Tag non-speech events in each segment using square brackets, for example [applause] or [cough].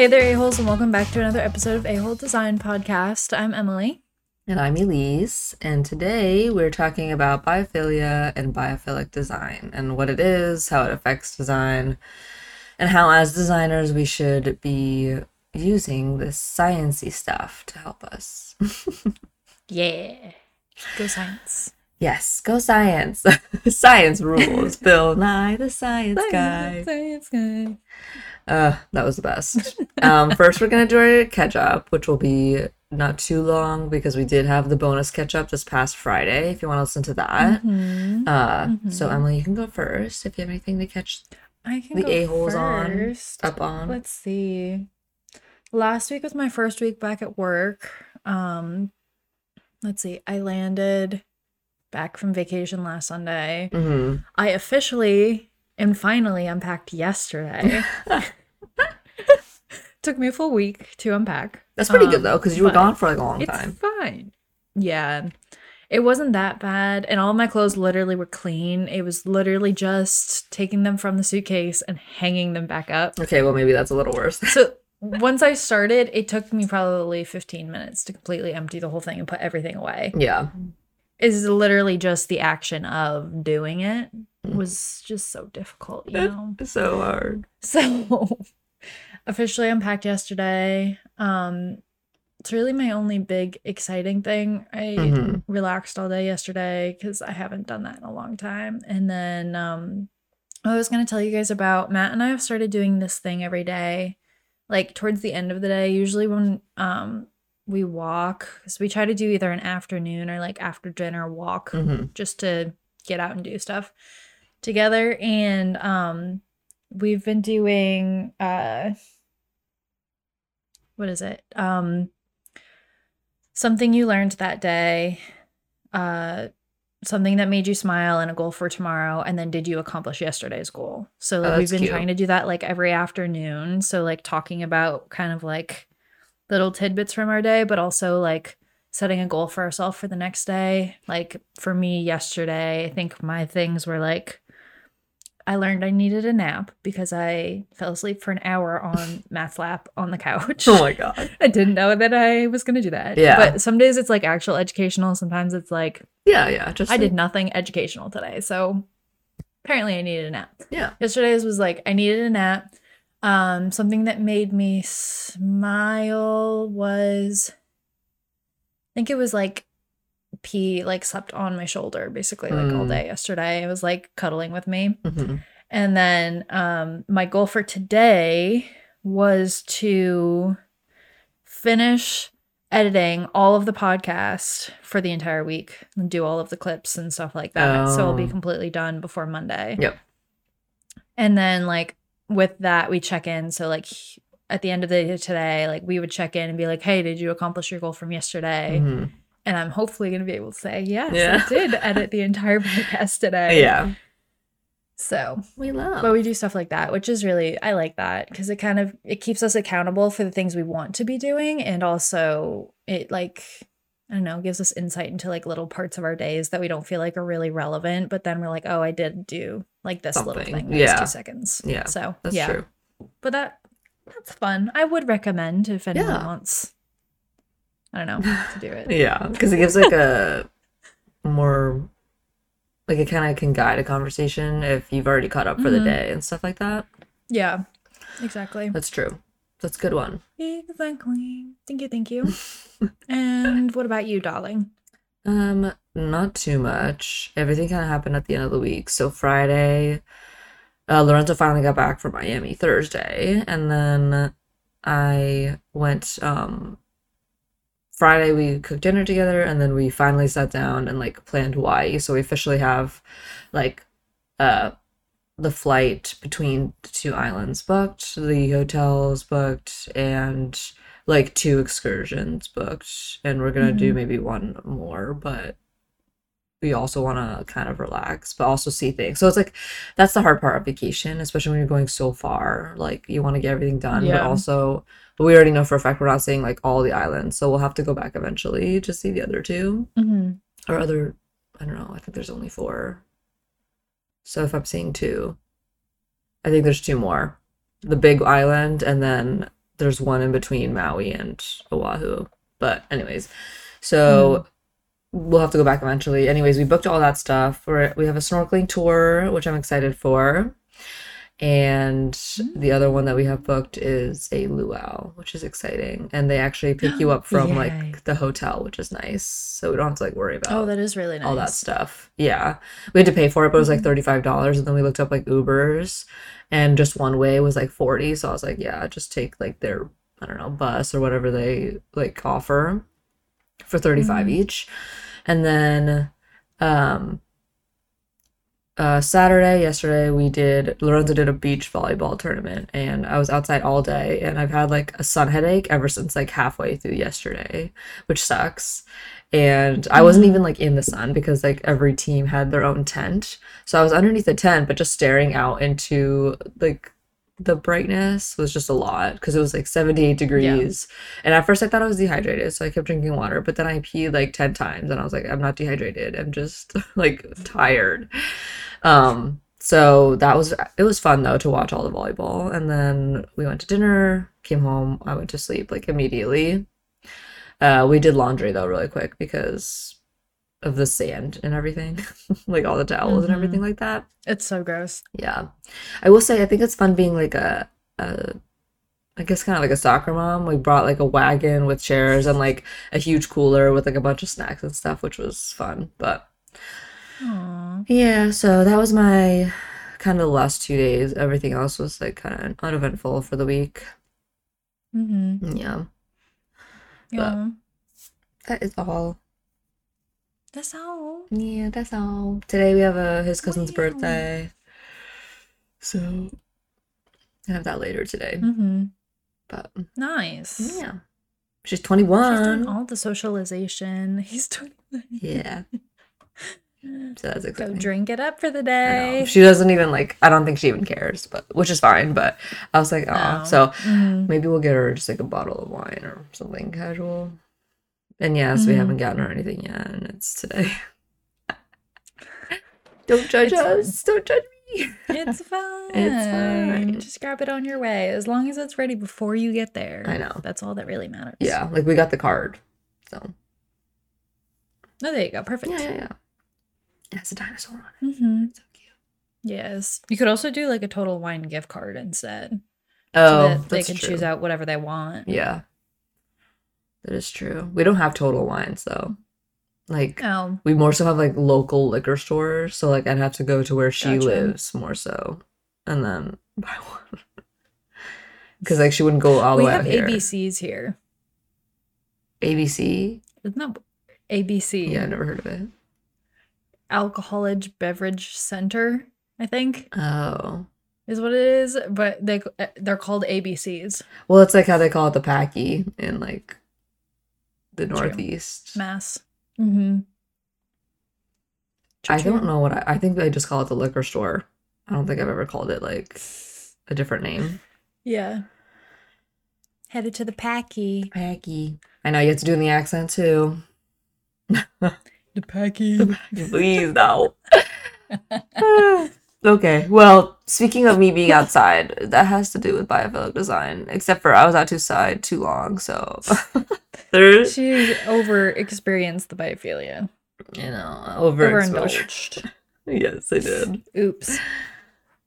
Hey there, a-holes, and welcome back to another episode of A-Whole Design Podcast. I'm Emily. And I'm Elise, and today we're talking about biophilia and biophilic design and what it is, how it affects design, and how as designers we should be using this sciencey stuff to help us. [laughs] Yeah. Go science. Yes, go science. [laughs] science rules. [laughs] Bill Nye the Science Guy. Science guy. Uh, that was the best. Um, first, we're gonna do our catch up, which will be not too long because we did have the bonus catch up this past Friday. If you want to listen to that, Mhm. uh, so Emily, you can go first if you have anything to catch I can the a-holes on, up on. Let's see. Last week was my first week back at work. Um, let's see. I landed back from vacation last Sunday. hmm I officially and finally unpacked yesterday. [laughs] Took me a full week to unpack. That's pretty Um, good though, because you were gone for like a long It's time. fine. Yeah. It wasn't that bad. And all my clothes literally were clean. It was literally just taking them from the suitcase and hanging them back up. Okay, well maybe that's a little worse. [laughs] So once I started, it took me probably 15 minutes to completely empty the whole thing and put everything away. yeah, Is literally just the action of doing it was just so difficult, you know? so hard. [laughs] So officially unpacked yesterday. Um it's really my only big exciting thing. I Mhm. relaxed all day yesterday cuz I haven't done that in a long time. And then um I was going to tell you guys about Matt and I have started doing this thing every day. Like towards the end of the day, usually when um we walk, so we try to do either an afternoon or like after dinner walk hmm just to get out and do stuff together. And um we've been doing uh what is it? Um something you learned that day uh something that made you smile and a goal for tomorrow and then did you accomplish yesterday's goal. So like, Oh, we've been cute. trying to do that like every afternoon. So like talking about kind of like little tidbits from our day but also like setting a goal for ourselves for the next day. Like for me yesterday, I think my things were like I learned I needed a nap because I fell asleep for an hour on [laughs] Matt's lap on the couch. Oh my god. [laughs] I didn't know that I was going to do that. Yeah. But some days it's like actual educational, sometimes it's like Yeah, yeah. Just I like- did nothing educational today. So apparently I needed a nap. Yeah. Yesterday's was like I needed a nap. Um something that made me smile was I think it was like P like slept on my shoulder basically like all Mm. day yesterday. It was like cuddling with me. Mhm. And then um my goal for today was to finish editing all of the podcast for the entire week and do all of the clips and stuff like that. So I'll be Oh. completely done before Monday. Yep. And then like with that we check in so like at the end of the day today like we would check in and be like, "Hey, did you accomplish your goal from yesterday?" Mhm. And I'm hopefully going to be able to say, "Yes, Yeah. I did edit the entire [laughs] podcast today." Yeah. So, We love. but we do stuff like that, which is really I like that because it kind of it keeps us accountable for the things we want to be doing, and also it like I don't know gives us insight into like little parts of our days that we don't feel like are really relevant, but then we're like, oh, I did do like this little thing. Yeah. two seconds. Yeah, So That's yeah, true. but that that's fun. I would recommend if anyone Yeah. wants. I don't know to do [laughs] it. Yeah, because it gives like a more like it kind of can guide a conversation if you've already caught up for the Mhm. day and stuff like that. Yeah, exactly. That's true. That's a good one. Exactly. Thank you. Thank you. [laughs] and what about you, darling? Um, not too much. Everything kind of happened at the end of the week. So Friday, uh, Lorenzo finally got back from Miami Thursday, and then I went. Um, Friday we cooked dinner together, and then we finally sat down and like planned Hawaii. So we officially have, like, uh, the flight between the two islands booked, the hotels booked, and like two excursions booked. And we're gonna do Mhm. maybe one more, but we also want to kind of relax, but also see things. So it's like that's the hard part of vacation, especially when you're going so far. Like you want to get everything done, but also but we already know for a fact we're not seeing like all the islands, so we'll have to go back eventually to see the other two Mm-hmm. or other. I don't know. I think there's only four. So if I'm seeing two, I think there's two more. The big island and then there's one in between Maui and Oahu. But anyways, so hmm. we'll have to go back eventually. Anyways, we booked all that stuff. We're, we have a snorkeling tour, which I'm excited for. And the other one that we have booked is a luau, which is exciting. And they actually pick you [gasps] up from Yay. like the hotel, which is nice. So we don't have to like worry about Oh, that is really nice. all that stuff. Yeah. We had to pay for it, but it was like $35. And then we looked up like Ubers and just one way was like 40. So I was like, yeah, just take like their, I don't know, bus or whatever they like offer for 35 Mhm. each. And then, um, uh, Saturday, yesterday, we did, Lorenzo did a beach volleyball tournament and I was outside all day and I've had like a sun headache ever since like halfway through yesterday, which sucks. And I wasn't even like in the sun because like every team had their own tent. So I was underneath the tent, but just staring out into like the brightness was just a lot because it was like 78 degrees. And at first I thought I was dehydrated, so I kept drinking water, but then I peed like 10 times and I was like, I'm not dehydrated. I'm just [laughs] like tired. Um, so that was it was fun though to watch all the volleyball. And then we went to dinner, came home, I went to sleep like immediately. Uh, we did laundry though really quick because of the sand and everything, [laughs] like all the towels and Mhm. everything like that. It's so gross. Yeah. I will say I think it's fun being like a, a I guess kind of like a soccer mom. We brought like a wagon with chairs and like a huge cooler with like a bunch of snacks and stuff, which was fun. But Aw. yeah, so that was my kind of the last two days. Everything else was like kind of uneventful for the week. Mm-hmm. Yeah. Yeah. That is all. That's all. Yeah, that's all. Today we have a his cousin's Wow. birthday. So I have that later today. Mm-hmm. But Nice. yeah. She's She's doing 21. all the socialization. [laughs] He's doing. Yeah. [laughs] So that's exciting. Go exciting. drink it up for the day. She doesn't even like I don't think she even cares, but which is fine, but I was like, oh, so Mhm. maybe we'll get her just like a bottle of wine or something casual. And yes, we Mhm. haven't gotten her anything yet, and it's today. [laughs] don't judge It's us. Don't judge me. It's [laughs] fine. It's fine. Just grab it on your way. As long as it's ready before you get there. I know. That's all that really matters. Yeah, like we got the card. So Oh, there you go. Perfect. yeah, yeah, yeah. It has a dinosaur on it. Mm-hmm. So cute. Yes. You could also do like a total wine gift card instead. Oh, so that they can true. choose out whatever they want. Yeah. That is true. We don't have total wines though. Like Oh, we more so have like local liquor stores, so like I'd have to go to where she Gotcha. lives more so, and then [laughs] buy one. Because like she wouldn't go all the we way have out here. ABCs here. ABC. Isn't that ABC? Yeah, I never heard of it. Alcoholic Beverage Center, I think, Oh, is what it is. But they they're called ABCs. well, it's like how they call it the packy in like the True. Northeast. Mass. Mm-hmm. I don't know what I, I think they just call it the liquor store. I don't think I've ever called it like a different name. Yeah. Headed to the Packy. Packy. I know you have to do in the accent too. [laughs] The Packy. Please no. [laughs] okay. Well, speaking of me being outside, that has to do with biophilic design. Except for I was outside too side too long, so [laughs] there's She over experienced the biophilia. you know. Overindulged. [laughs] yes, I did. Oops.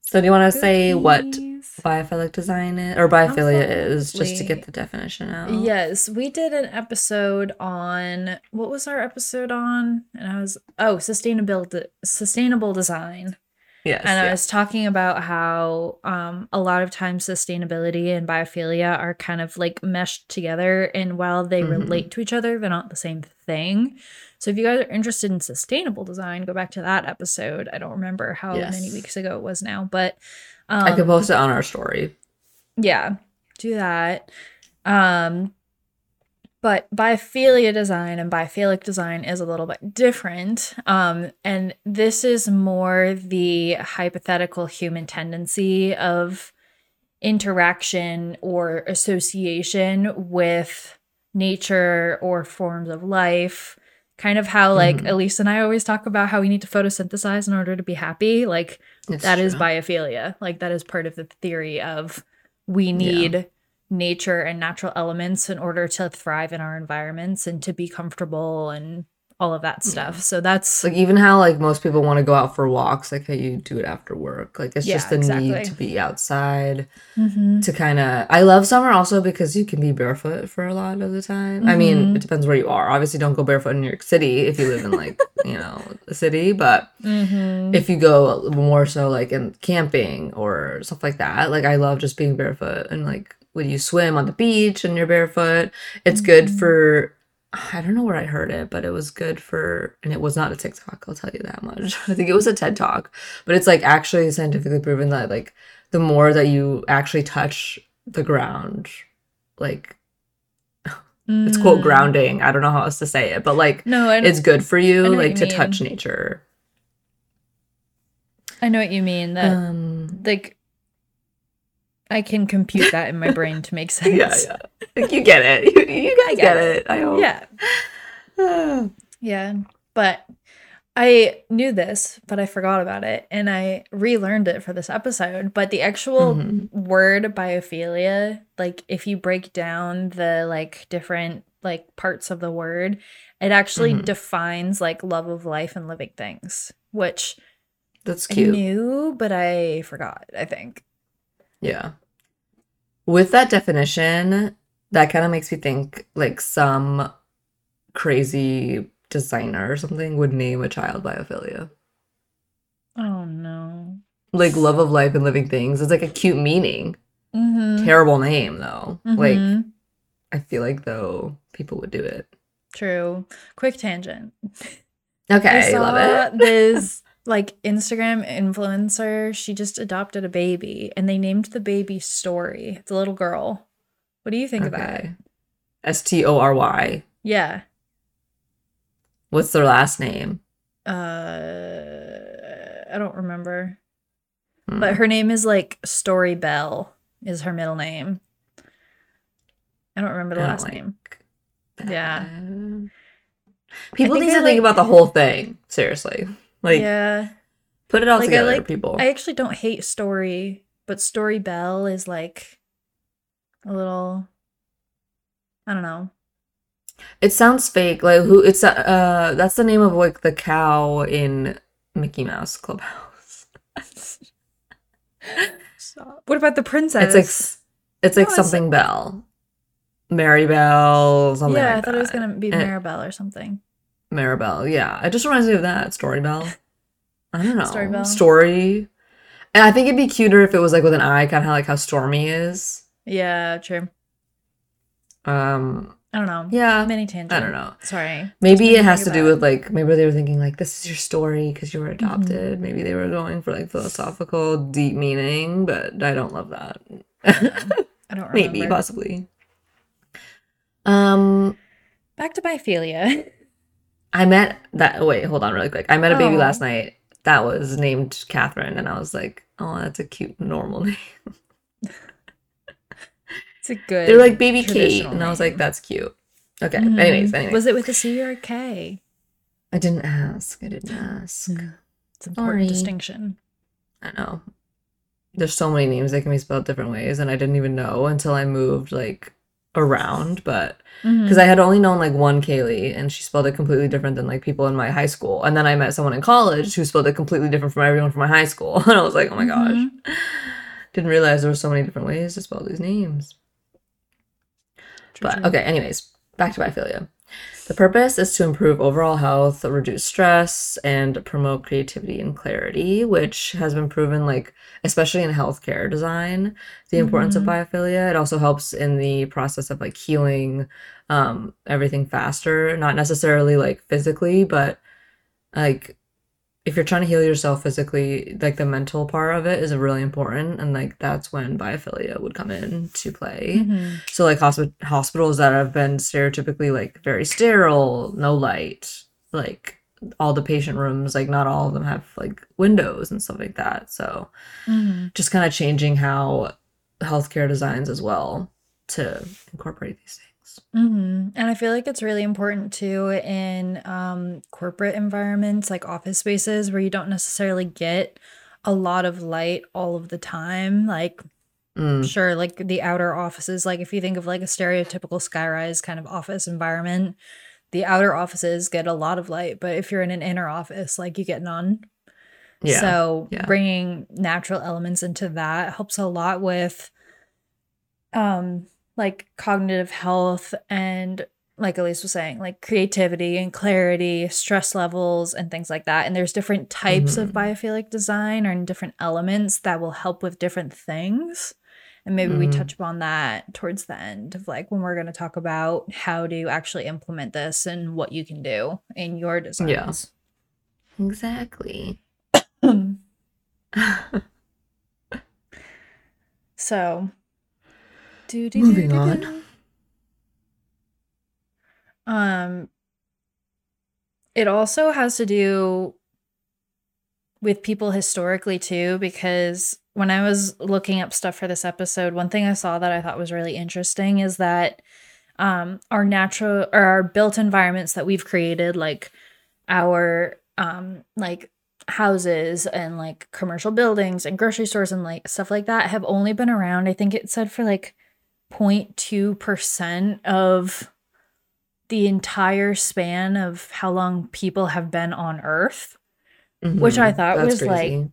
So do you want to say what Oopies. biophilic design is or biophilia is, just to get the definition out? Yes, we did an episode on what was our episode on? And I was oh, sustainable sustainable design. Yes. And I yeah. was talking about how um, a lot of times sustainability and biophilia are kind of like meshed together. And while they Mhm. relate to each other, they're not the same thing. So if you guys are interested in sustainable design, go back to that episode. I don't remember how Yes. many weeks ago it was now, but um, I could post it on our story. yeah, do that. Um, but biophilia design and biophilic design is a little bit different. Um, and this is more the hypothetical human tendency of interaction or association with nature or forms of life. Kind of how, like, Mhm. Elise and I always talk about how we need to photosynthesize in order to be happy. Like, It's that is true. biophilia. Like that is part of the theory of we need nature and natural elements in order to thrive in our environments and to be comfortable and all of that stuff. So that's like even how like most people want to go out for walks, like how you do it after work. Like it's Yeah, just the need to be outside Mhm. to kind of. I love summer also because you can be barefoot for a lot of the time. I mean, Mhm. it depends where you are. Obviously, don't go barefoot in New York City if you live in like [laughs] you know the city, but Mhm. if you go more so like in camping or stuff like that, like I love just being barefoot and like when you swim on the beach and you're barefoot, it's good Mhm. for I don't know where I heard it, but it was good for and it was not a TikTok, I'll tell you that much. [laughs] I think it was a TED talk, but it's like actually scientifically proven that like the more that you actually touch the ground, like [sighs] it's quote Mm. grounding. I don't know how else to say it, but like No, it's good for you I know what like you to touch nature. I know what you mean. That Um like I can compute that in my brain to make [laughs] sense. yeah, yeah. You get it. You, you guys get, get it. I hope. Yeah. Ah. [sighs] Yeah. But I knew this, but I forgot about it and I relearned it for this episode. But the actual Mhm. word biophilia, like if you break down the like different like parts of the word, it actually Mhm. defines like love of life and living things, which That's I cute. knew, but I forgot, I think. Yeah. With that definition, that kind of makes me think like some crazy designer or something would name a child biophilia. Oh no. Like love of life and living things. It's like a cute meaning. Mm-hmm. Terrible name though. Like Mhm. I feel like though people would do it. True. Quick tangent. [laughs] Okay, I love it. [laughs] this like Instagram influencer. She just adopted a baby and they named the baby Story. It's a little girl. What do you think of that? S T O R Y. Yeah. What's their last name? Uh I don't remember. Hmm. But her name is like Story Bell is her middle name. I don't remember the I last like name. that. Yeah. People need to think about the whole thing. Seriously. Like yeah. put it all Like, I together, like- people. I actually don't hate Story, but Story Bell is like a little I don't know. It sounds fake. Like who it's uh that's the name of like the cow in Mickey Mouse Clubhouse. What about the princess? It's like it's like No, it's- something Bell. Mary Bell, something yeah, like I thought it was gonna be. Maribel or something. Maribel, yeah. It just reminds me of that. Story Bell. I don't know. Story Bell. Story. And I think it'd be cuter if it was like with an eye, kind of like how Stormy is. Yeah, true. Um, I don't know. yeah. Many tangent. I don't know. Sorry. Maybe it has to think do with like maybe they were thinking like this is your story because you were Mm-hmm. adopted. Maybe they were going for like philosophical deep meaning, but I don't love that. I don't [laughs] remember. maybe possibly. Um, Back to biophilia. [laughs] I met that. Wait, hold on, really quick. I met a baby Oh. last night that was named Catherine, and I was like, oh, that's a cute normal [laughs] name. It's a good. They're like baby Kate, and I was like, that's cute. Okay. Mhm. Anyways, anyways, Was it with a C or a K? I didn't ask. I didn't ask. It's an important Sorry. distinction. I know. There's so many names that can be spelled different ways, and I didn't even know until I moved like around. But Mm-hmm. because I had only known like one Kaylee, and she spelled it completely different than like people in my high school. And then I met someone in college who spelled it completely different from everyone from my high school, [laughs] and I was like, oh my gosh, Mhm. [laughs] didn't realize there were so many different ways to spell these names. True, But true. okay, anyways, back to biophilia. The purpose is to improve overall health, reduce stress, and promote creativity and clarity, which has been proven, like, especially in healthcare design, the importance of biophilia. It also helps in the process of like healing um, everything faster, not necessarily like physically, but like if you're trying to heal yourself physically, like the mental part of it is really important. And like that's when biophilia would come in to play. Mhm. So like hospi- hospitals that have been stereotypically like very sterile, no light, like all the patient rooms, like not all of them have like windows and stuff like that. So Mhm. just kind of changing how healthcare designs as well to incorporate these things. hmm And I feel like it's really important too in um, corporate environments like office spaces where you don't necessarily get a lot of light all of the time. Like Mm, sure like the outer offices like if you think of like a stereotypical skyrise kind of office environment the outer offices get a lot of light but if you're in an inner office like you get none yeah. so yeah. bringing natural elements into that helps a lot with um like cognitive health and like Elise was saying, like creativity and clarity, stress levels, and things like that. And there's different types of Mhm. biophilic design or different elements that will help with different things. And maybe we Mhm. touch upon that towards the end of like when we're going to talk about how to actually implement this and what you can do in your designs. Exactly. [clears throat] [laughs] so, do, do, Moving on. [laughs] Um, it also has to do with people historically too, because when I was looking up stuff for this episode, one thing I saw that I thought was really interesting is that um, our natural or our built environments that we've created, like our um, like houses and like commercial buildings and grocery stores and like stuff like that, have only been around. I think it said for like 0.2 percent of the entire span of how long people have been on Earth mm-hmm. Which I thought That's was, like,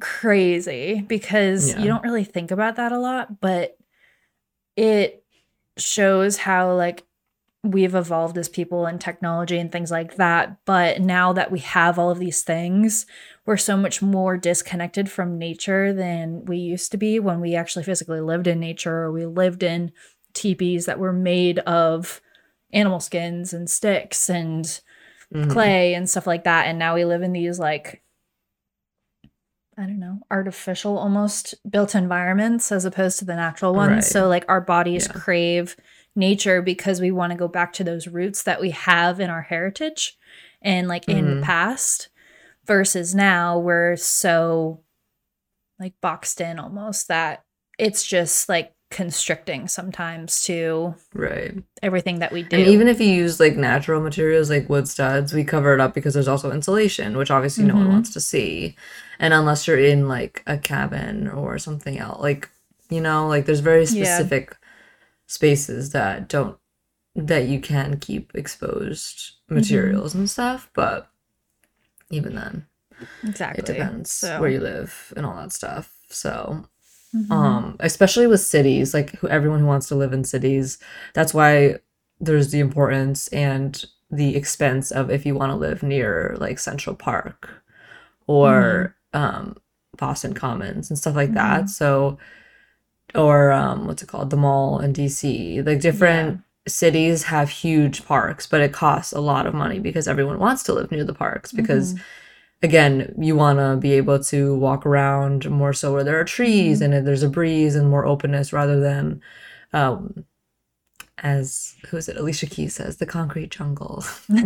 crazy because Yeah. you don't really think about that a lot, but it shows how like we've evolved as people and technology and things like that. But now that we have all of these things, we're so much more disconnected from nature than we used to be when we actually physically lived in nature or we lived in teepees that were made of animal skins and sticks and Mhm. clay and stuff like that and now we live in these like i don't know artificial almost built environments as opposed to the natural ones Right. so like our bodies Yeah. crave nature because we want to go back to those roots that we have in our heritage and like in the past versus now we're so like boxed in almost that it's just like constricting sometimes to Right. everything that we do And even if you use like natural materials like wood studs, we cover it up because there's also insulation, which obviously no one Mhm. wants to see. And unless you're in like a cabin or something else, like, you know, like there's very Yeah. specific spaces that don't, that you can keep exposed materials and stuff. But even then, exactly it depends so where you live and all that stuff. So Mhm. um especially with cities like who, everyone who wants to live in cities that's why there's the importance and the expense of if you want to live near like central park or um boston commons and stuff like that Mhm. so or um what's it called the mall in dc like different cities have huge parks but it costs a lot of money because everyone wants to live near the parks because Mhm. again, you want to be able to walk around more so where there are trees Mhm. and there's a breeze and more openness rather than, um, as who is it? Alicia Keys says, the concrete jungle. [laughs]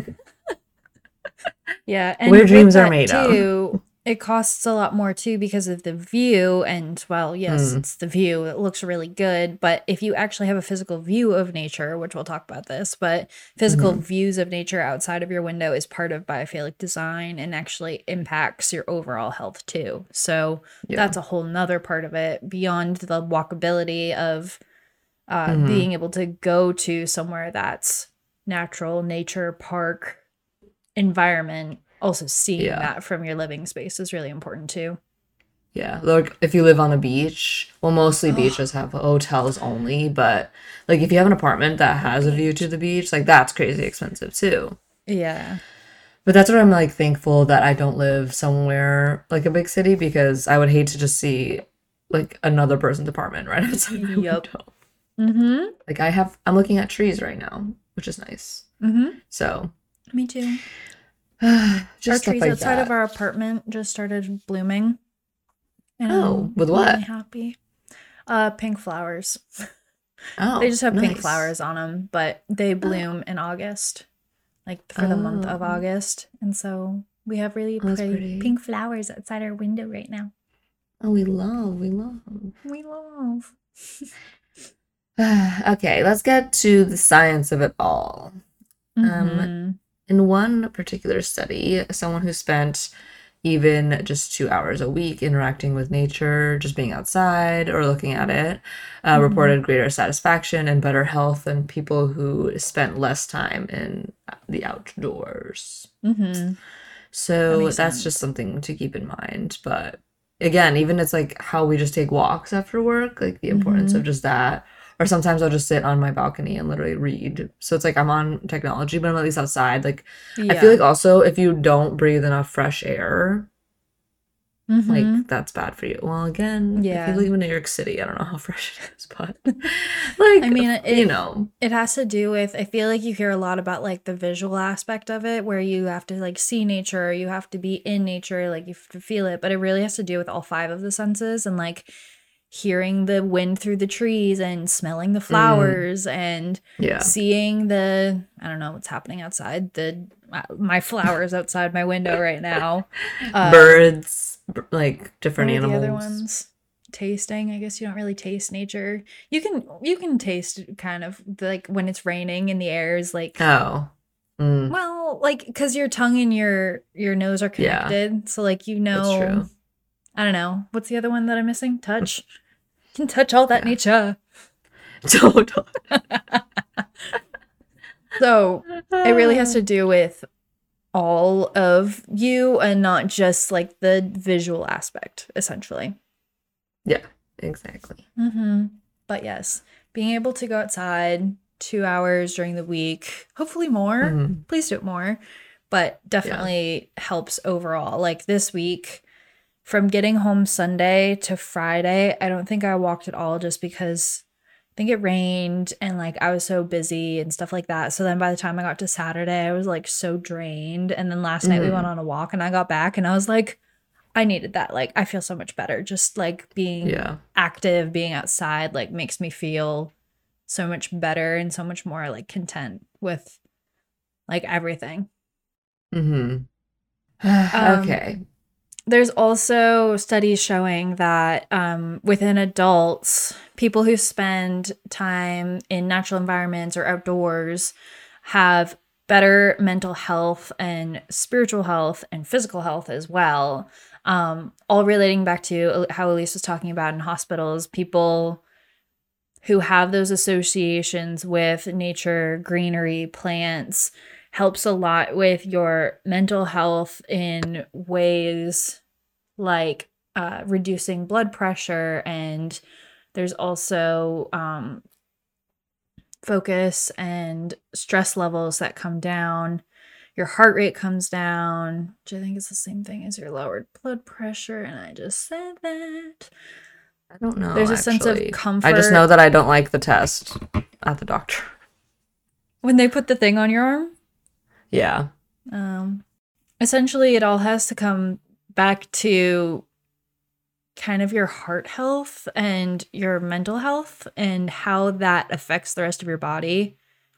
Yeah, and Where dreams are made of. too, it costs a lot more too because of the view. And well, yes, Mm. it's the view. It looks really good, but if you actually have a physical view of nature, which we'll talk about this, but physical Mhm. views of nature outside of your window is part of biophilic design and actually impacts your overall health too. So Yeah. that's a whole nother part of it beyond the walkability of uh, Mhm. being able to go to somewhere that's natural nature park environment also seeing Yeah. that from your living space is really important too Yeah, like if you live on a beach, well, mostly beaches have hotels only, but like if you have an apartment that has a view to the beach, like that's crazy expensive too. yeah But that's what I'm like thankful that I don't live somewhere like a big city because I would hate to just see like another person's apartment right [laughs] outside my Yup. window. mm-hmm Like I have, I'm looking at trees right now, which is nice. mm-hmm So me too [sighs] just our trees like outside that. of our apartment just started blooming and Oh, with really what? happy uh pink flowers oh, they just have pink flowers on them but they bloom in august like for the month of Oh. august and so we have really Oh, pretty, pretty. pink flowers outside our window right now Oh, we love, we love. we love [sighs] okay, let's get to the science of it all. Um, Mhm. In one particular study, someone who spent even just two hours a week interacting with nature, just being outside or looking at it, uh, Mhm. reported greater satisfaction and better health than people who spent less time in the outdoors. Mm-hmm. So makes that's just something to keep in mind. But again, even it's like how we just take walks after work, like the importance of Mhm. just that. Or sometimes I'll just sit on my balcony and literally read. So it's like I'm on technology, but I'm at least outside. Like I feel like also if you don't breathe enough fresh air, Mhm. like that's bad for you. Well, again, Yeah. if you live in New York City, I don't know how [laughs] fresh it is, but like I mean, you know, It has to do with I feel like you hear a lot about like the visual aspect of it where you have to like see nature, you have to be in nature, like you have to feel it, but it really has to do with all five of the senses and like hearing the wind through the trees and smelling the flowers and yeah, seeing the I don't know what's happening outside, the uh, my flowers outside my window right now. [laughs] Uh, birds, like different animals. the other ones? Tasting. I guess you don't really taste nature. You can you can taste kind of like when it's raining and the air is like Oh, mm, well, like because your tongue and your your nose are Yeah. connected, so like you that's know. I don't know. What's the other one that I'm missing? Touch. [laughs] You can touch all that Yeah. nature. [laughs] Total. [laughs] So it really has to [sighs] do with all of you and not just like the visual aspect, essentially. Yeah, exactly. Mm-hmm. But yes, being able to go outside two hours during the week, hopefully more. Mhm. Please do it more. But definitely helps overall. Like this week, from getting home Sunday to Friday, I don't think I walked at all just because I think it rained and like I was so busy and stuff like that. So then by the time I got to Saturday, I was like so drained. And then last night we went on a walk and I got back and I was like, I needed that. Like I feel so much better. Just like being Yeah. active, being outside, like makes me feel so much better and so much more like content with like everything. Mm-hmm. [sighs] Um, okay. There's also studies showing that um, within adults, people who spend time in natural environments or outdoors have better mental health and spiritual health and physical health as well. Um, all relating back to how Elise was talking about in hospitals, people who have those associations with nature, greenery, plants, helps a lot with your mental health in ways like uh, reducing blood pressure and there's also um, focus and stress levels that come down your heart rate comes down which i think is the same thing as your lowered blood pressure and i just said that I don't know. there's a sense of comfort I just know that I don't like the test at the doctor. when they put the thing on your arm Yeah. Um, essentially, it all has to come back to kind of your heart health and your mental health and how that affects the rest of your body,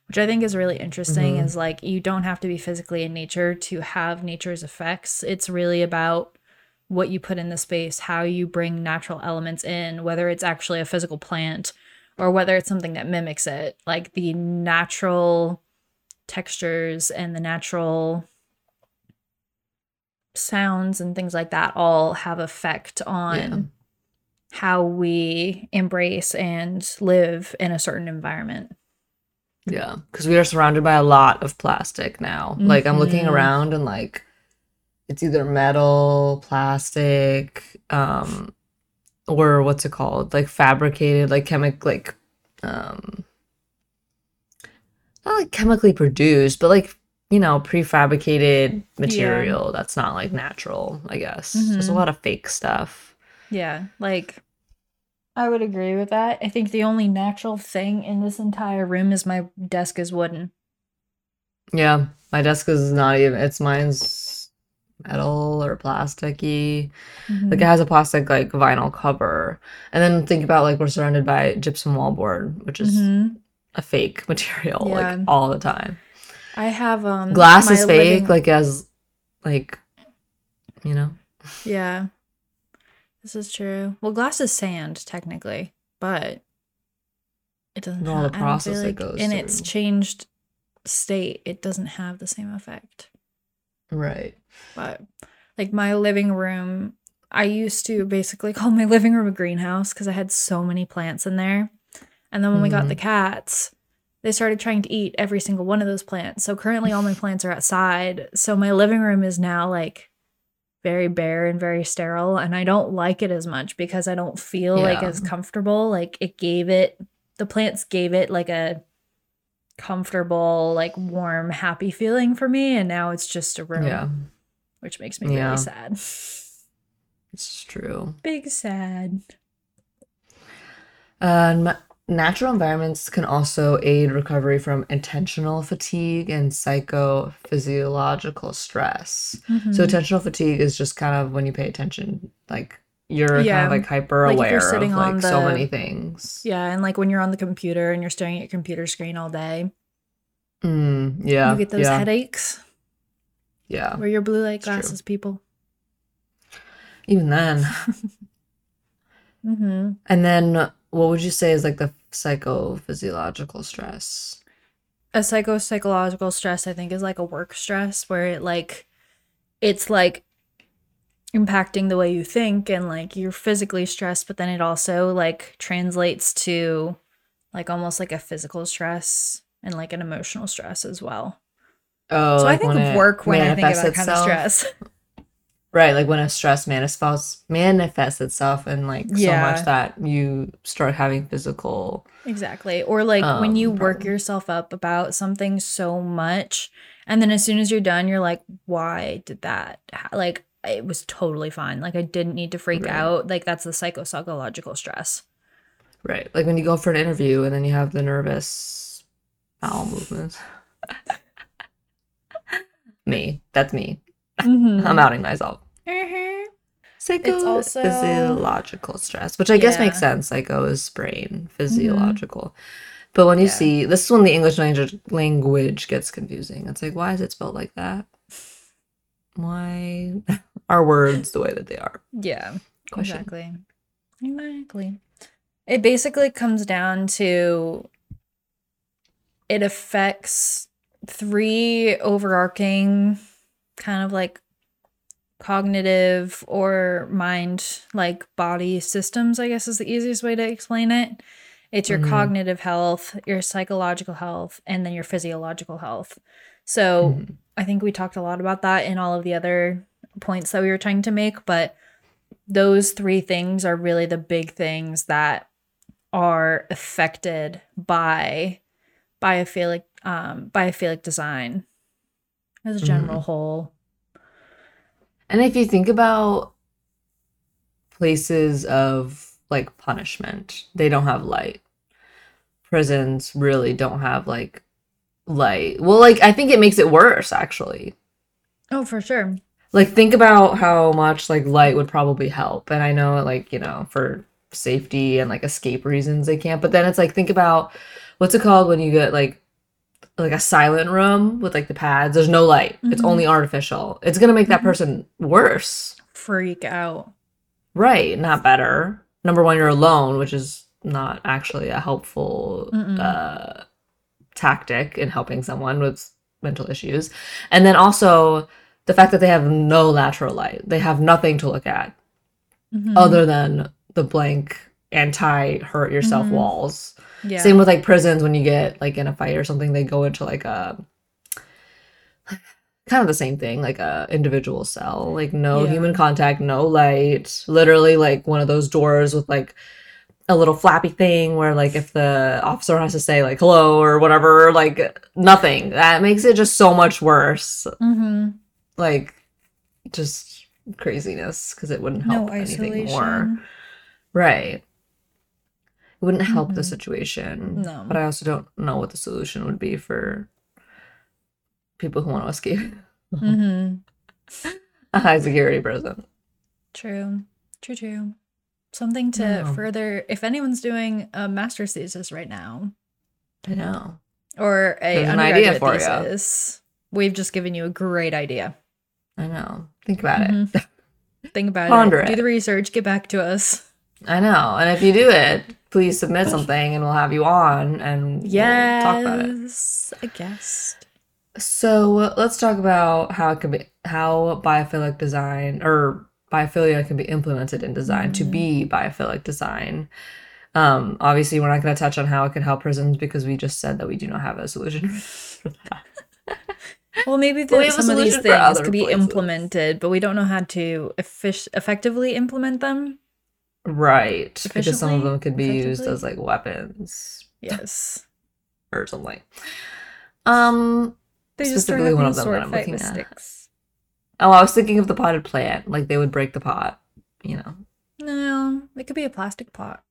which I think is really interesting. Mhm. Is like you don't have to be physically in nature to have nature's effects. It's really about what you put in the space, how you bring natural elements in, whether it's actually a physical plant or whether it's something that mimics it, like the natural textures and the natural sounds and things like that all have effect on Yeah. how we embrace and live in a certain environment. Yeah. Because we are surrounded by a lot of plastic now. Like I'm looking Mhm. around and like it's either metal, plastic, um, or what's it called? Like fabricated, like chemic like um not like chemically produced, but like you know, prefabricated material that's not like natural, I guess. There's a lot of fake stuff. Yeah, like I would agree with that. I think the only natural thing in this entire room is my desk is wooden. Yeah, my desk is not even, it's mine's metal or plasticky. Like it has a plastic like vinyl cover. And then think about like we're surrounded by gypsum wallboard, which is Mhm. a fake [laughs] material like all the time. I have um Glass is fake, living- like as like you know. Yeah. This is true. Well, glass is sand technically, but it doesn't all have the process feel it goes in its changed state, it doesn't have the same effect. Right. But like my living room. I used to basically [laughs] call my living room a greenhouse because I had so many plants in there. And then when we got the cats, they started trying to eat every single one of those plants. So currently all my plants are outside. So my living room is now like very bare and very sterile and I don't like it as much because I don't feel like as comfortable. Like it gave it the plants gave it like a comfortable, like warm, happy feeling for me and now it's just a room, Yeah, which makes me Yeah. really sad. it's true. Big sad. Um, natural environments can also aid recovery from attentional fatigue and psychophysiological stress. So Mhm. attentional fatigue is just kind of when you pay attention, like you're kind of like hyper Like you're aware of like so many things. yeah, and like when you're on the computer and you're staring at your computer screen all day, Mm, yeah. you get those yeah. headaches. Yeah. Wear your blue light glasses, people. Even then. [laughs] Mm-hmm. And then what would you say is like the psychophysiological stress? a psycho psychological stress i think is like a work stress where it like it's like impacting the way you think and like you're physically stressed but then it also like translates to like almost like a physical stress and like an emotional stress as well. Oh, so i think of work when i think of manifests kind of stress [laughs] Right, like when a stress manifests manifests itself and like so much that you start having physical exactly or like when Um, you work problem. yourself up about something so much and then as soon as you're done you're like why did that ha- like it was totally fine like i didn't need to freak Right. out like that's the psychopsychological stress right. Like when you go for an interview and then you have the nervous bowel movements. [laughs] me. That's me. Mhm. I'm outing myself. Mhm. also- Psychophysiological stress, which I guess makes Yeah. sense. Psycho is brain, physiological. But when you Yeah. see this is when the English language language gets confusing. It's like, why is it spelled like that? Why [laughs] are words the way that they are? yeah Question. exactly exactly it basically comes down to it affects three overarching kind of like cognitive or mind like body systems i guess is the easiest way to explain it it's your Mhm. cognitive health your psychological health and then your physiological health so Mhm. i think we talked a lot about that in all of the other points that we were trying to make but those three things are really the big things that are affected by biophilic um biophilic design as a mm-hmm. general whole And if you think about places of like punishment, they don't have light. Prisons really don't have like light. Well, like I think it makes it worse actually. oh for sure Like think about how much like light would probably help. And I know like, you know, for safety and like escape reasons they can't. But then it's like think about what's it called when you get like like a silent room with like the pads. There's no light. It's Mhm. only artificial. It's gonna make that Mhm. person worse. freak out Right, not better. Number one, you're alone, which is not actually a helpful uh, tactic in helping someone with mental issues. And then also the fact that they have no lateral light, they have nothing to look at Mhm. other than the blank anti hurt yourself Mhm. walls. Yeah Same with like prisons when you get like in a fight or something, they go into like a kind of the same thing, like a individual cell, like no Yeah. human contact, no light, literally like one of those doors with like a little flappy thing where like if the officer has to say like hello or whatever, like nothing. That makes it just so much worse. hmm Like just craziness because it wouldn't no help anything more. Right. It wouldn't help the Mhm. situation. No. But I also don't know what the solution would be for people who want to escape hmm [laughs] a high security prison. True. True, true. Something to further, if anyone's doing a master's thesis right now I know. or a an idea for thesis, we've just given you a great idea. I know. Think about it. Mhm. Think about Ponder it. Do the research. Get back to us. I know. And if you do it, please submit something and we'll have you on and we'll talk about it. I guess. So let's talk about how it can be how biophilic design or biophilia can be implemented in design to Mhm. be biophilic design. Um, obviously, we're not going to touch on how it can help prisons because we just said that we do not have a solution. Well, maybe [laughs] we the, a some of these things could be places. implemented, but we don't know how to effic- effectively implement them. Right, because some of them could be used as like weapons Yes. [laughs] or something. Um, They Specifically one of them that I'm looking at. sticks. oh, I was thinking of the potted plant. Like they would break the pot. You know, No, it could be a plastic pot.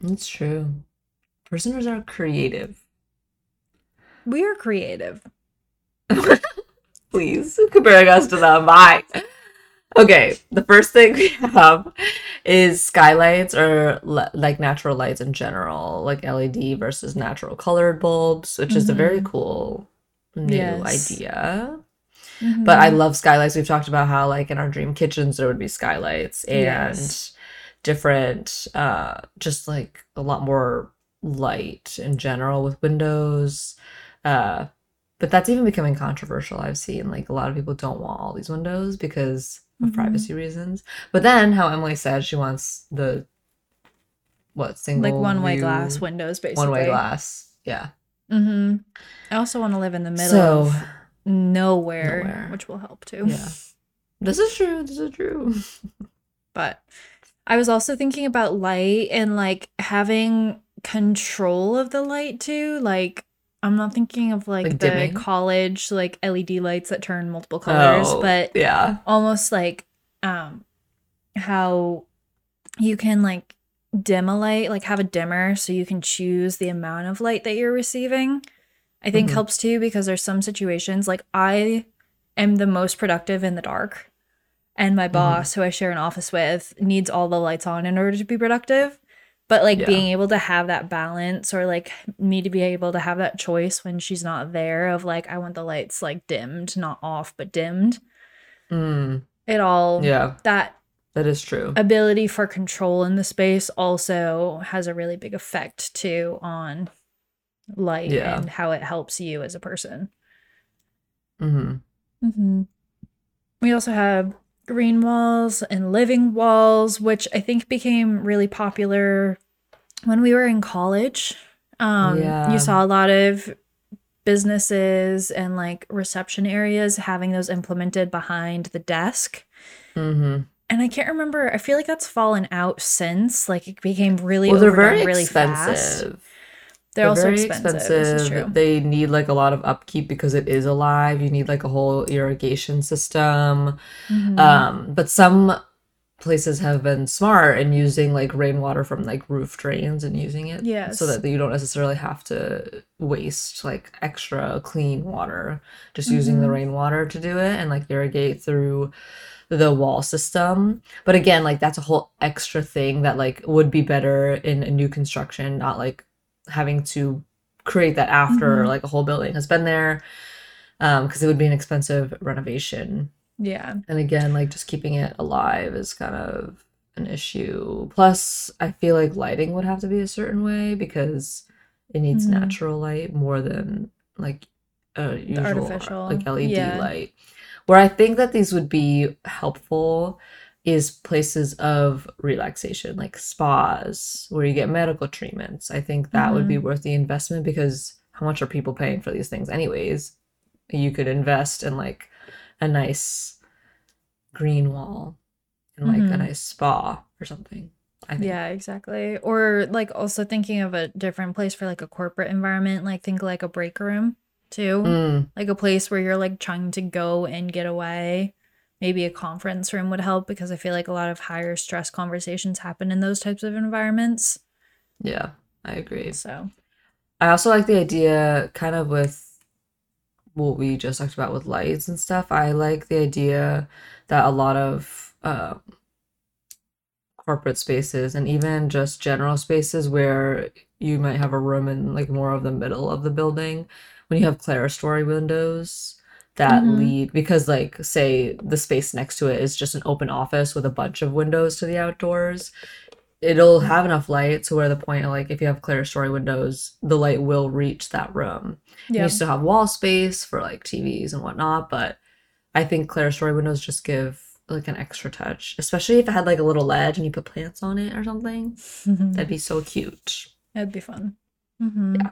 that's true. Prisoners are creative. We are creative. [laughs] Please comparing us to them. Bye. Okay, the first thing [laughs] we have is skylights or le- like natural lights in general, like LED versus natural colored bulbs, which is a very Mhm. cool new Yes. idea. But Mm-hmm. I love skylights. We've talked about how like in our dream kitchens there would be skylights and Yes. different uh just like a lot more light in general with windows. Uh but that's even becoming controversial. I've seen like a lot of people don't want all these windows because of Mhm. privacy reasons. But then how Emily said she wants the what single like one way glass windows, basically. one way glass. Yeah. Mm-hmm. I also want to live in the middle So of nowhere, Nowhere. which will help too. yeah. This is true. This is true. [laughs] But I was also thinking about light and like having control of the light too. Like I'm not thinking of like, Like the dimming? college like LED lights that turn multiple colors, Oh, but yeah. almost like um how you can like dim a light, like have a dimmer so you can choose the amount of light that you're receiving. I think Mhm. helps too because there's some situations like I am the most productive in the dark and my boss who I share an office with needs all the lights on in order to be productive. But like Yeah. being able to have that balance or like me to be able to have that choice when she's not there of like I want the lights like dimmed, not off but dimmed. Mm, It all yeah, that that is true. ability for control in the space also has a really big effect too on light Yeah. and how it helps you as a person. mm-hmm. Mm-hmm. We also have green walls and living walls, which I think became really popular when we were in college. Um, Yeah. You saw a lot of businesses and like reception areas having those implemented behind the desk. hmm And I can't remember. I feel like that's fallen out since. Like it became really Well, they're very really fast. Expensive. They're, also very expensive. True. They need like a lot of upkeep because it is alive. You need like a whole irrigation system. Mhm. Um, but some places have been smart in using like rainwater from like roof drains and using it Yes. so that you don't necessarily have to waste like extra clean water just using the Mhm. rainwater to do it and like irrigate through the wall system but again like that's a whole extra thing that like would be better in a new construction not like having to create that after Mhm. like a whole building has been there um because it would be an expensive renovation yeah. and again, like just keeping it alive is kind of an issue. Plus, I feel like lighting would have to be a certain way because it needs Mhm. natural light more than like a usual artificial, like LED yeah. light. Where I think that these would be helpful is places of relaxation, like spas where you get medical treatments. I think that would Mm-hmm. be worth the investment because how much are people paying for these things anyways? You could invest in like a nice green wall and like a Mhm. nice spa or something. I think. Yeah, exactly. Or like also thinking of a different place for like a corporate environment, like think like a break room too. Mm, Like a place where you're like trying to go and get away. Maybe a conference room would help because I feel like a lot of higher stress conversations happen in those types of environments. yeah, I agree. So, I also like the idea kind of with what we just talked about with lights and stuff. I like the idea that a lot of um, corporate spaces and even just general spaces where you might have a room in like more of the middle of the building when you have clerestory windows that Mhm. lead because like say the space next to it is just an open office with a bunch of windows to the outdoors it'll have enough light to where the point of like if you have clerestory windows, the light will reach that room. Yeah. You still have wall space for like TVs and whatnot, but I think clerestory windows just give like an extra touch, especially if it had like a little ledge and you put plants on it or something. That'd be so cute. That'd be fun. hmm Yeah.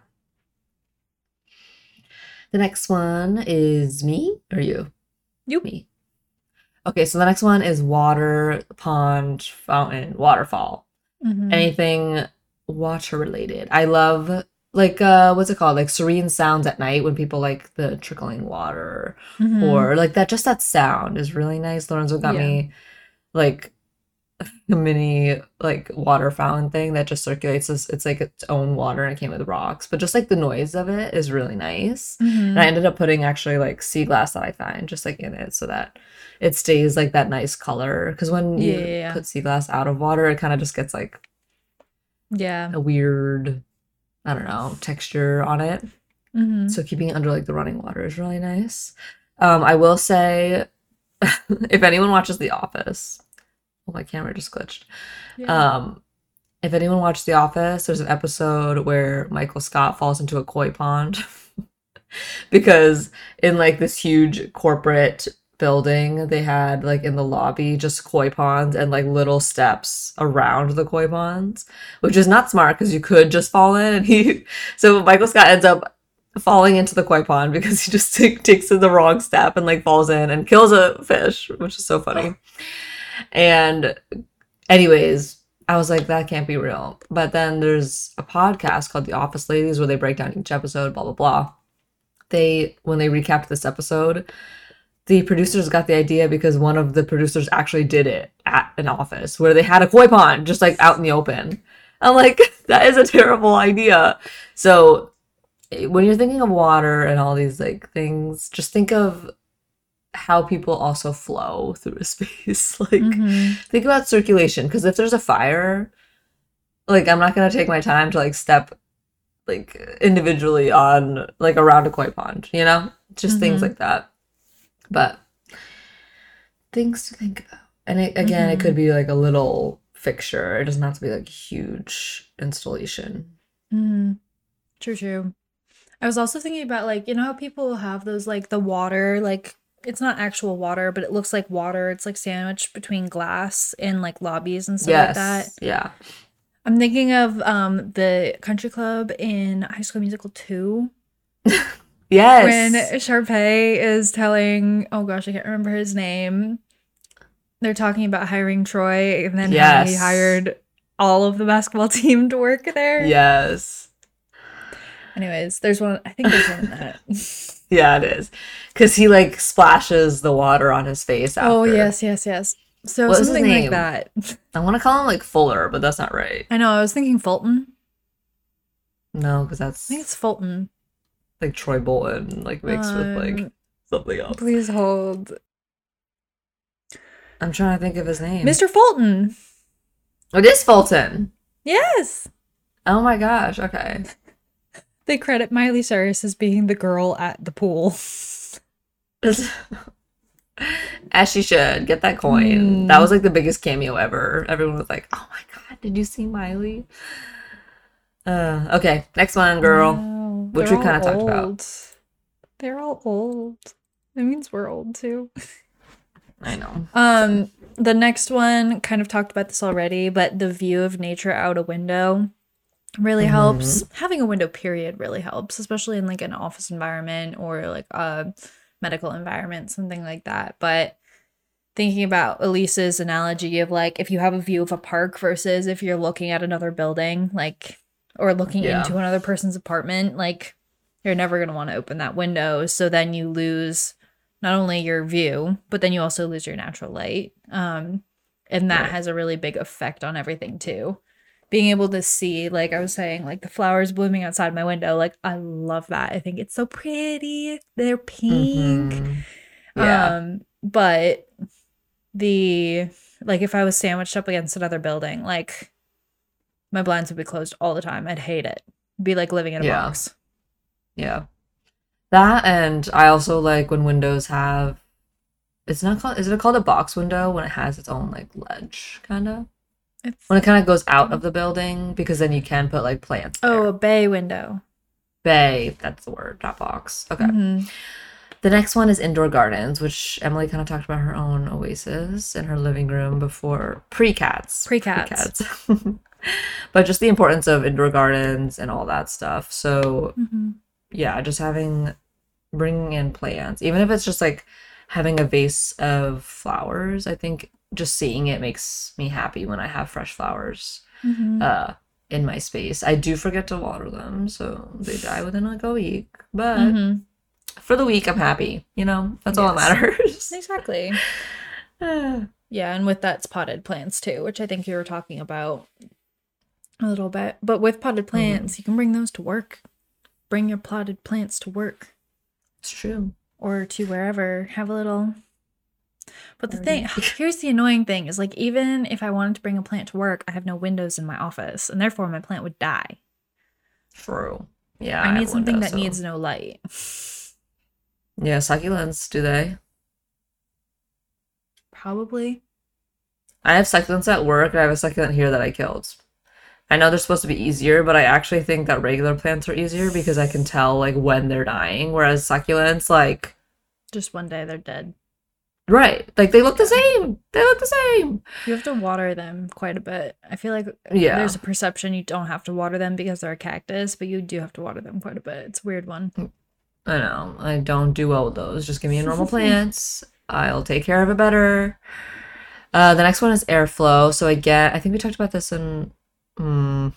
The next one is me or you? You. Me. Okay, so the next one is water, pond, fountain, waterfall. Mhm. Anything water related. I love like uh what's it called? Like serene sounds at night when people like the trickling water Mhm. or like that just that sound is really nice. Lorenzo got Yeah. me like [laughs] mini like water fountain thing that just circulates it's, it's like its own water and it came with rocks but just like the noise of it is really nice Mhm. and i ended up putting actually like sea glass that i find just like in it so that it stays like that nice color because when you Yeah, yeah, yeah. put sea glass out of water it kind of just gets like yeah. a weird i don't know texture on it Mhm. so keeping it under like the running water is really nice. Um, I will say, [laughs] if anyone watches The Office, oh my camera just glitched. Yeah. Um, if anyone watched The Office, there's an episode where Michael Scott falls into a koi pond [laughs] because in like this huge corporate building, they had like in the lobby just koi ponds and like little steps around the koi ponds, which is not smart because you could just fall in. And [laughs] he, so Michael Scott ends up falling into the koi pond because he just take, [laughs] takes the wrong step and like falls in and kills a fish, which is so funny. And anyways, I was like, that can't be real. But then there's a podcast called The Office Ladies where they break down each episode, blah blah blah. They when they recapped this episode, the producers got the idea because one of the producers actually did it at an office where they had a koi pond just like out in the open. I'm like, [laughs] that is a terrible idea. So eh, when you're thinking of water and all these like things, just think of how people also flow through a [laughs] space. like Mhm. think about circulation because if there's a fire like i'm not going to take my time to like step like individually on like around a koi pond you know just things Mhm. like that but things to think about and it, again it Mhm. could be like a little fixture it doesn't have to be like a huge installation Mhm. True, true. I was also thinking about like, you know how people have those like the water, like it's not actual water, but it looks like water. It's like sandwiched between glass in like lobbies and stuff like that. yeah I'm thinking of um the country club in High School Musical 2 [laughs] yes when Sharpay is telling, oh gosh, I can't remember his name. They're talking about hiring Troy and then how he hired all of the basketball [laughs] team to work there. yes Anyways, there's one. I think there's one in that. [laughs] [laughs] yeah it is because he like splashes the water on his face after. oh yes, yes, yes. So What something like that. I want to call him like Fuller, but that's not right. I know. I was thinking Fulton. No, because that's I think it's Fulton. like Troy Bolton, like mixed with like Um, something else. Please hold, I'm trying to think of his name. Mr. Fulton. It is Fulton. Yes. Oh my gosh. Okay. They credit Miley Cyrus as being the girl at the pool. [laughs] As she should get that coin. Mm. That was like the biggest cameo ever. Everyone was like, "Oh my god, did you see Miley?" Uh, okay, next one, girl. Which we kinda talked about. They're all old. That means we're old too. I know. Um, the next one kind of talked about this already, but the view of nature out a window really helps. Having a window period really helps, especially in like an office environment or like a medical environment, something like that. But thinking about Elise's analogy of like if you have a view of a park versus if you're looking at another building, like or looking Yeah. into another person's apartment, like you're never going to want to open that window. So then you lose not only your view, but then you also lose your natural light. Um, and that Right. has a really big effect on everything too. Being able to see, like I was saying, like the flowers blooming outside my window, like I love that. I think it's so pretty. They're pink. Mhm. Yeah. Um, but the like if I was sandwiched up against another building, like my blinds would be closed all the time. I'd hate it. It'd be like living in a Yeah. box. Yeah. That and I also like when windows have it's not called is it called a box window when it has its own like ledge kind of? It's when it kind of goes out of the building because then you can put like plants. oh, there. a bay window. bay. That's the word, not box. Okay. Mhm. The next one is indoor gardens, which Emily kind of talked about her own oasis in her living room before pre cats. Pre-cats. [laughs] but just the importance of indoor gardens and all that stuff. So, Mhm. yeah, just having, bringing in plants, even if it's just like having a vase of flowers, I think just seeing it makes me happy when I have fresh flowers Mhm. uh, in my space. I do forget to water them, so they die within like a week. But Mhm. for the week, I'm happy. You know, that's all that matters. [laughs] Exactly. Ah. [sighs] Yeah, and with that's potted plants too, which I think you were talking about a little bit. But with potted plants, you can bring those to work. Bring your potted plants to work it's true. or to wherever. Have a little. But the thing, here's the annoying thing is like, even if I wanted to bring a plant to work, I have no windows in my office, and therefore my plant would die. True. Yeah. I need something windows, that so- needs no light. [laughs] Yeah, succulents. Do they? Probably. I have succulents at work. and I have a succulent here that I killed. I know they're supposed to be easier, but I actually think that regular plants are easier because I can tell like when they're dying. Whereas succulents, like Just one day they're dead. Right, like they look the same. They look the same. You have to water them quite a bit. I feel like Yeah. there's a perception you don't have to water them because they're a cactus, but you do have to water them quite a bit. It's a weird one. I know. I don't do well with those. Just give me a normal [laughs] plants. I'll take care of it better. Uh, the next one is airflow. So again, I think we talked about this in. Mm,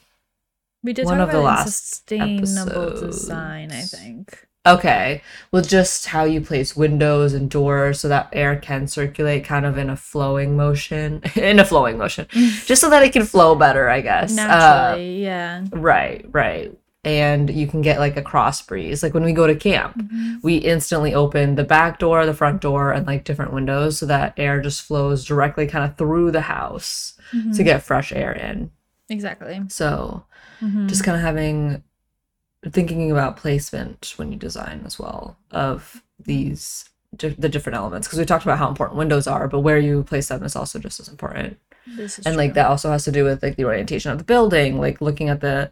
We did One talk of the last sustainable design, I episodes. think. Okay, with just how you place windows and doors so that air can circulate kind of in a flowing motion, [laughs] in a flowing motion, [laughs] just so that it can flow better, I guess. Uh, Naturally, yeah. right, right. And you can get like a cross breeze. Like when we go to camp, Mhm. we instantly open the back door, the front door, and like different windows so that air just flows directly kind of through the house to Mhm. get fresh air in. Exactly. So Mhm. just kind of having thinking about placement when you design as well of these the different elements because we talked about how important windows are but where you place them is also just as important This is and like that also has to do with like the orientation of the building like looking at the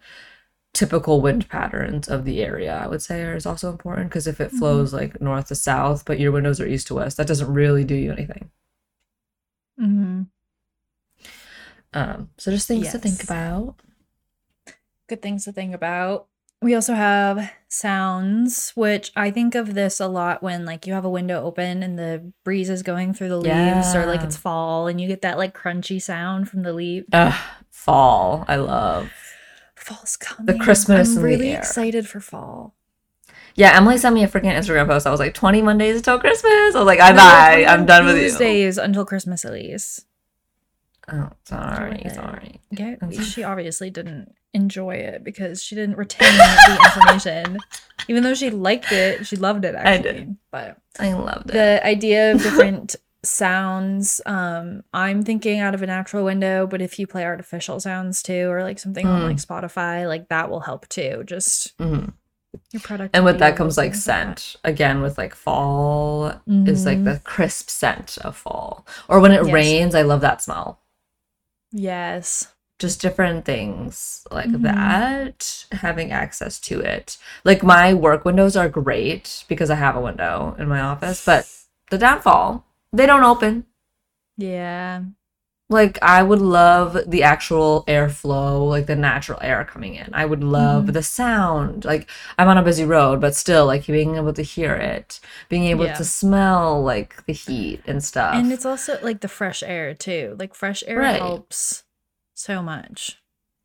typical wind patterns of the area i would say is also important because if it Mm-hmm. flows like north to south but your windows are east to west that doesn't really do you anything Mhm. um so just things to think about Good things to think about. We also have sounds, which I think of this a lot when like you have a window open and the breeze is going through the leaves or like it's fall and you get that like crunchy sound from the leaf. Ugh, fall i love Fall's coming. The Christmas I'm really excited for fall. Yeah, Emily sent me a freaking Instagram post. I was like, 20 Mondays until Christmas. I was like, I No, only I'm done with you. Tuesdays until Christmas, Elise. Oh, sorry, sorry. Yeah, I'm [laughs] she obviously didn't enjoy it because she didn't retain the [laughs] information. Even though she liked it, she loved it I did. But I loved it. the idea of [laughs] different sounds, um, I'm thinking out of a natural window, but if you play artificial sounds too, or like something on Mm. like Spotify, like that will help too. Just Mhm. your product. And with that comes like scent. Again, with like fall is like Mhm. the crisp scent of fall. Or when it Yes. rains, I love that smell. Yes. Just different things like Mhm. that, having access to it. Like my work windows are great because I have a window in my office, but the downfall, they don't open. Yeah. Like I would love the actual airflow, like the natural air coming in. I would love Mhm. the sound. Like I'm on a busy road, but still like being able to hear it, being able Yeah. to smell like the heat and stuff. And it's also like the fresh air too. Like fresh air Right. helps so much.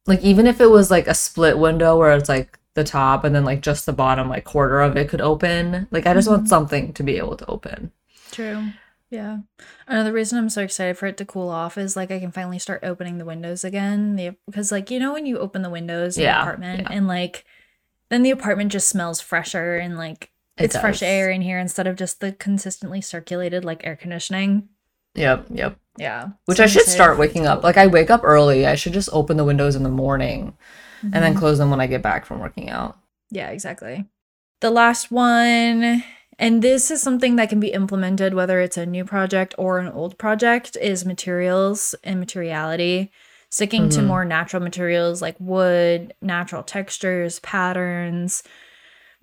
like even if it was like a split window where it's like the top and then like just the bottom like quarter of it could open. Like I just want Mhm. something to be able to open. True. Yeah. Another reason I'm so excited for it to cool off is like I can finally start opening the windows again. The, because like you know when you open the windows in the apartment yeah. and like then the apartment just smells fresher and like It it's fresh air in here instead of just the consistently circulated like air conditioning. Yep, yep. Yeah. Which I should excited start to waking up. Like I wake up early. I should just open the windows in the morning and then Mhm. close them when I get back from working out. Yeah, exactly. The last one, and this is something that can be implemented whether it's a new project or an old project, is materials and materiality. sticking to Mhm. more natural materials like wood, natural textures, patterns,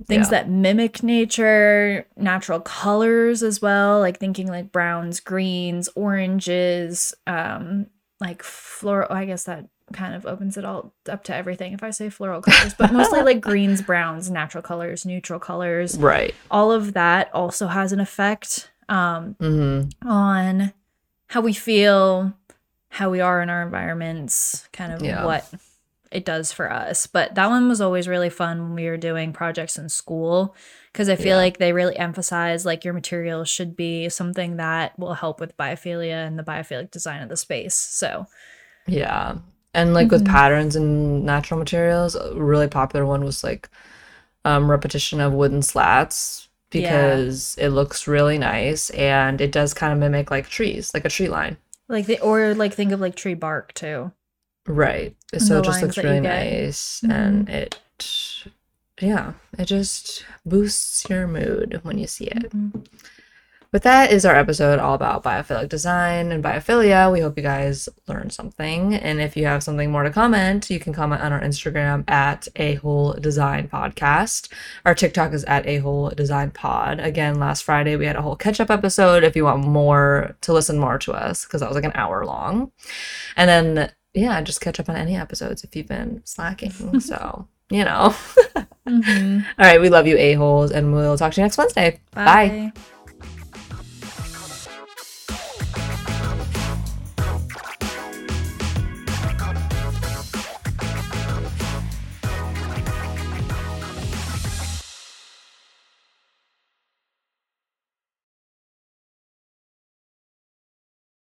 things Yeah. that mimic nature, natural colors as well, like thinking like browns, greens, oranges, um, like floral. I guess that kind of opens it all up to everything if I say floral colors, but mostly like [laughs] greens, browns, natural colors, neutral colors. Right. All of that also has an effect um, Mm-hmm. on how we feel, how we are in our environments, kind of Yeah. what it does for us. But that one was always really fun when we were doing projects in school because I feel Yeah. like they really emphasize like your materials should be something that will help with biophilia and the biophilic design of the space. So, Yeah. And like with Mhm. patterns and natural materials, a really popular one was like um repetition of wooden slats Yeah. because it looks really nice and it does kind of mimic like trees, like a tree line. like the or like think of like tree bark too. Right. So it just looks really nice and it yeah, it just boosts your mood when you see it. Mhm. But that is our episode all about biophilic design and biophilia. We hope you guys learned something. And if you have something more to comment, you can comment on our Instagram at a whole design podcast. Our TikTok is at a whole design pod. Again, last Friday we had a whole catch up episode if you want more to listen more to us, because that was like an hour long. And then yeah, just catch up on any episodes if you've been slacking. [laughs] so, you know. Mhm. [laughs] All right, we love you, a-holes, and we'll talk to you next Wednesday. Bye. Bye.